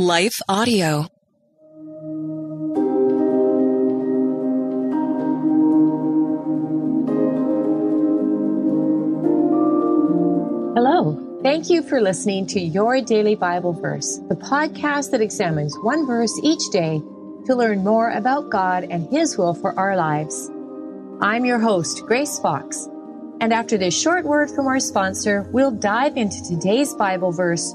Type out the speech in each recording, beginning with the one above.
Life Audio. Hello. Thank you for listening to Your Daily Bible Verse, the podcast that examines one verse each day to learn more about God and His will for our lives. I'm your host, Grace Fox. And after this short word from our sponsor, we'll dive into today's Bible verse,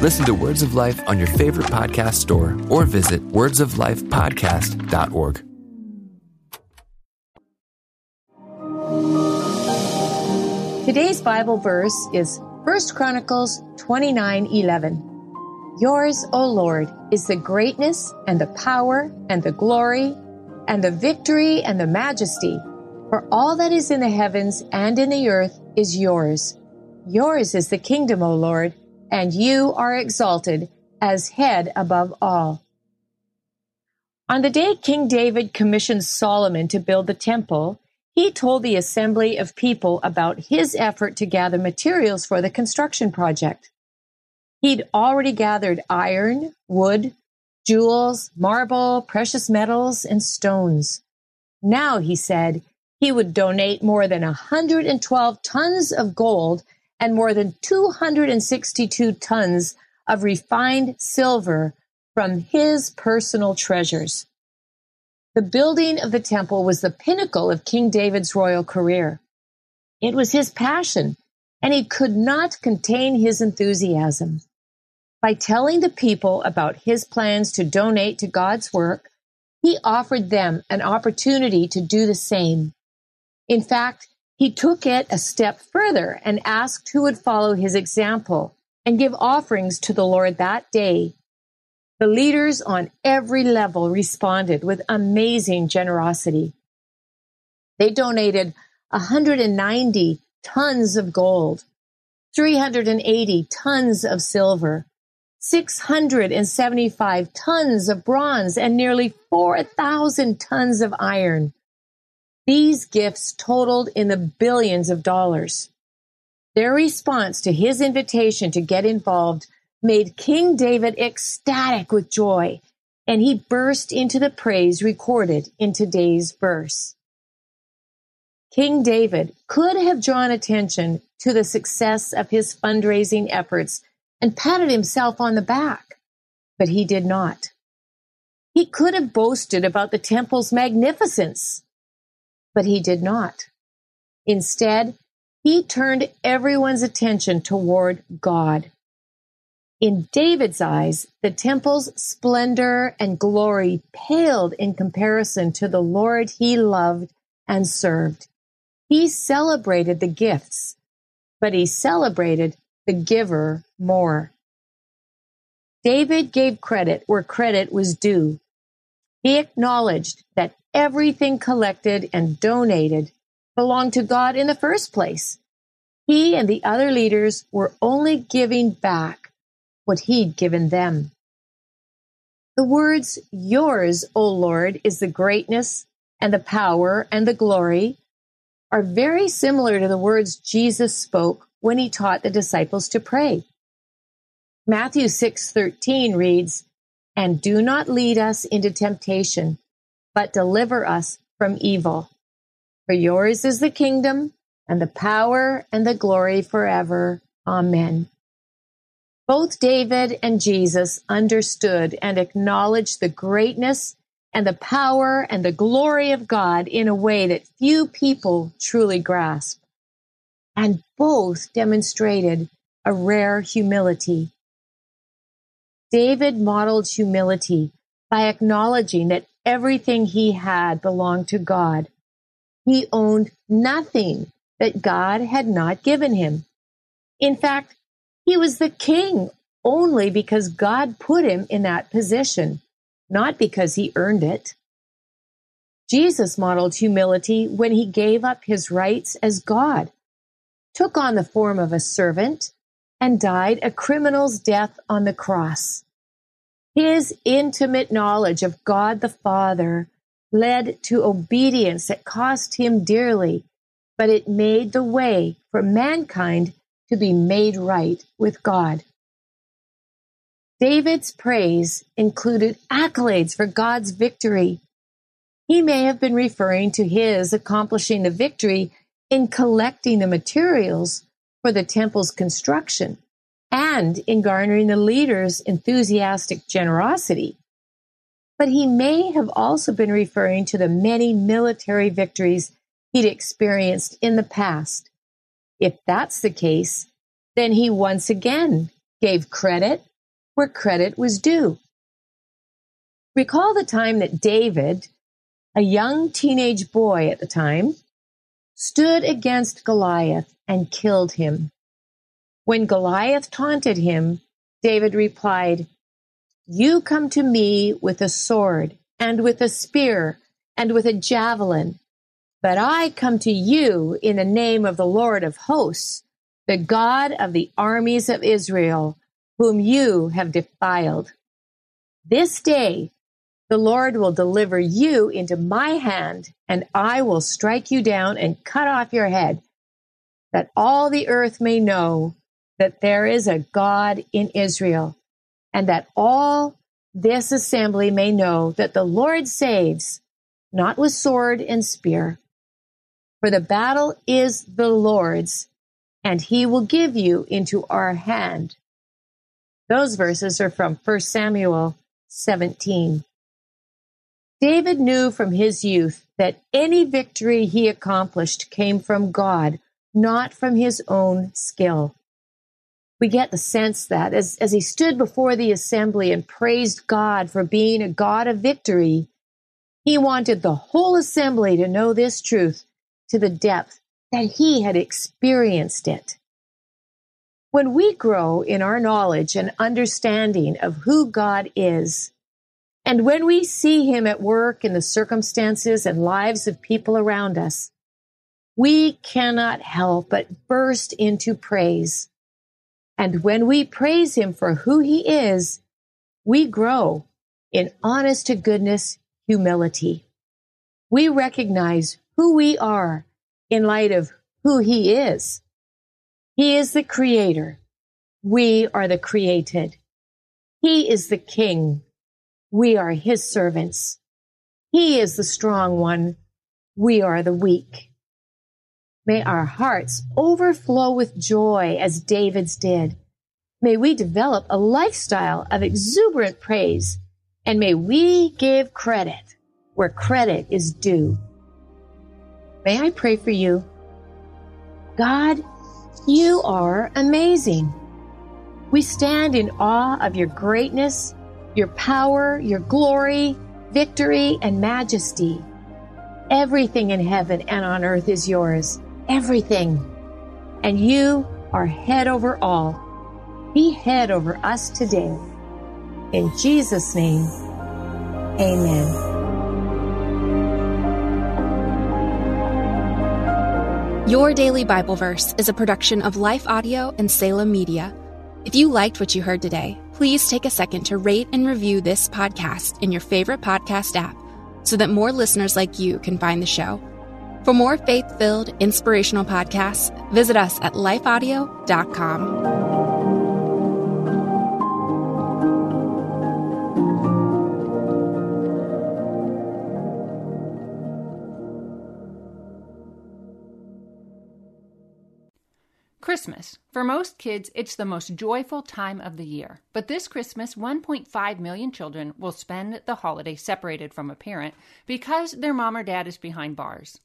Listen to Words of Life on your favorite podcast store or visit wordsoflifepodcast.org. Today's Bible verse is 1 Chronicles 29 11. Yours, O Lord, is the greatness and the power and the glory and the victory and the majesty. For all that is in the heavens and in the earth is yours. Yours is the kingdom, O Lord, and you are exalted as head above all. On the day King David commissioned Solomon to build the temple, he told the assembly of people about his effort to gather materials for the construction project. He'd already gathered iron, wood, jewels, marble, precious metals, and stones. Now, he said, he would donate more than 112 tons of gold and more than 262 tons of refined silver from his personal treasures. The building of the temple was the pinnacle of King David's royal career. It was his passion, and he could not contain his enthusiasm. By telling the people about his plans to donate to God's work, he offered them an opportunity to do the same. In fact, he took it a step further and asked who would follow his example and give offerings to the Lord that day the leaders on every level responded with amazing generosity. They donated 190 tons of gold, 380 tons of silver, 675 tons of bronze, and nearly 4,000 tons of iron. These gifts totaled in the billions of dollars. Their response to his invitation to get involved made King David ecstatic with joy, and he burst into the praise recorded in today's verse. King David could have drawn attention to the success of his fundraising efforts and patted himself on the back, but he did not. He could have boasted about the temple's magnificence, but he did not. Instead, he turned everyone's attention toward God. In David's eyes, the temple's splendor and glory paled in comparison to the Lord he loved and served. He celebrated the gifts, but he celebrated the giver more. David gave credit where credit was due. He acknowledged that everything collected and donated belonged to God in the first place. He and the other leaders were only giving back what he'd given them. The words, Yours, O Lord, is the greatness and the power and the glory, are very similar to the words Jesus spoke when he taught the disciples to pray. Matthew 6:13 reads, "And do not lead us into temptation, but deliver us from evil. For yours is the kingdom and the power and the glory forever. Amen." Both David and Jesus understood and acknowledged the greatness and the power and the glory of God in a way that few people truly grasp. And both demonstrated a rare humility. David modeled humility by acknowledging that everything he had belonged to God. He owned nothing that God had not given him. In fact, he was the king only because God put him in that position, not because he earned it. Jesus modeled humility when he gave up his rights as God, took on the form of a servant, and died a criminal's death on the cross. His intimate knowledge of God the Father led to obedience that cost him dearly, but it made the way for mankind to be made right with God. David's praise included accolades for God's victory. He may have been referring to his accomplishing the victory in collecting the materials for the temple's construction and in garnering the leader's enthusiastic generosity. But he may have also been referring to the many military victories he'd experienced in the past. If that's the case, then he once again gave credit where credit was due. Recall the time that David, a young teenage boy at the time, stood against Goliath and killed him. When Goliath taunted him, David replied, You come to me with a sword and with a spear and with a javelin, but I come to you in the name of the Lord of hosts, the God of the armies of Israel, whom you have defiled. This day the Lord will deliver you into my hand, and I will strike you down and cut off your head, that all the earth may know that there is a God in Israel, and that all this assembly may know that the Lord saves, not with sword and spear. For the battle is the Lord's, and he will give you into our hand. Those verses are from 1 Samuel 17. David knew from his youth that any victory he accomplished came from God, not from his own skill we get the sense that as, as he stood before the assembly and praised God for being a God of victory, he wanted the whole assembly to know this truth to the depth that he had experienced it. When we grow in our knowledge and understanding of who God is, and when we see him at work in the circumstances and lives of people around us, we cannot help but burst into praise and when we praise him for who he is, we grow in honest to goodness humility. We recognize who we are in light of who he is. He is the creator. We are the created. He is the king. We are his servants. He is the strong one. We are the weak. May our hearts overflow with joy as David's did. May we develop a lifestyle of exuberant praise, and may we give credit where credit is due. May I pray for you? God, you are amazing. We stand in awe of your greatness, your power, your glory, victory, and majesty. Everything in heaven and on earth is yours everything. And you are head over all. Be head over us today. In Jesus' name, amen. Your Daily Bible Verse is a production of Life Audio and Salem Media. If you liked what you heard today, please take a second to rate and review this podcast in your favorite podcast app so that more listeners like you can find the show. For more faith filled, inspirational podcasts, visit us at lifeaudio.com. Christmas. For most kids, it's the most joyful time of the year. But this Christmas, 1.5 million children will spend the holiday separated from a parent because their mom or dad is behind bars.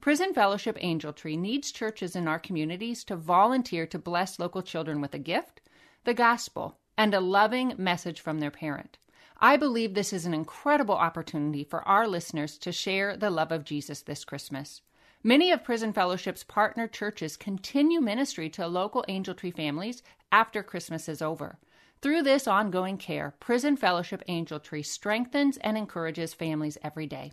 Prison Fellowship Angel Tree needs churches in our communities to volunteer to bless local children with a gift, the gospel, and a loving message from their parent. I believe this is an incredible opportunity for our listeners to share the love of Jesus this Christmas. Many of Prison Fellowship's partner churches continue ministry to local Angel Tree families after Christmas is over. Through this ongoing care, Prison Fellowship Angel Tree strengthens and encourages families every day.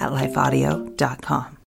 at lifeaudio.com.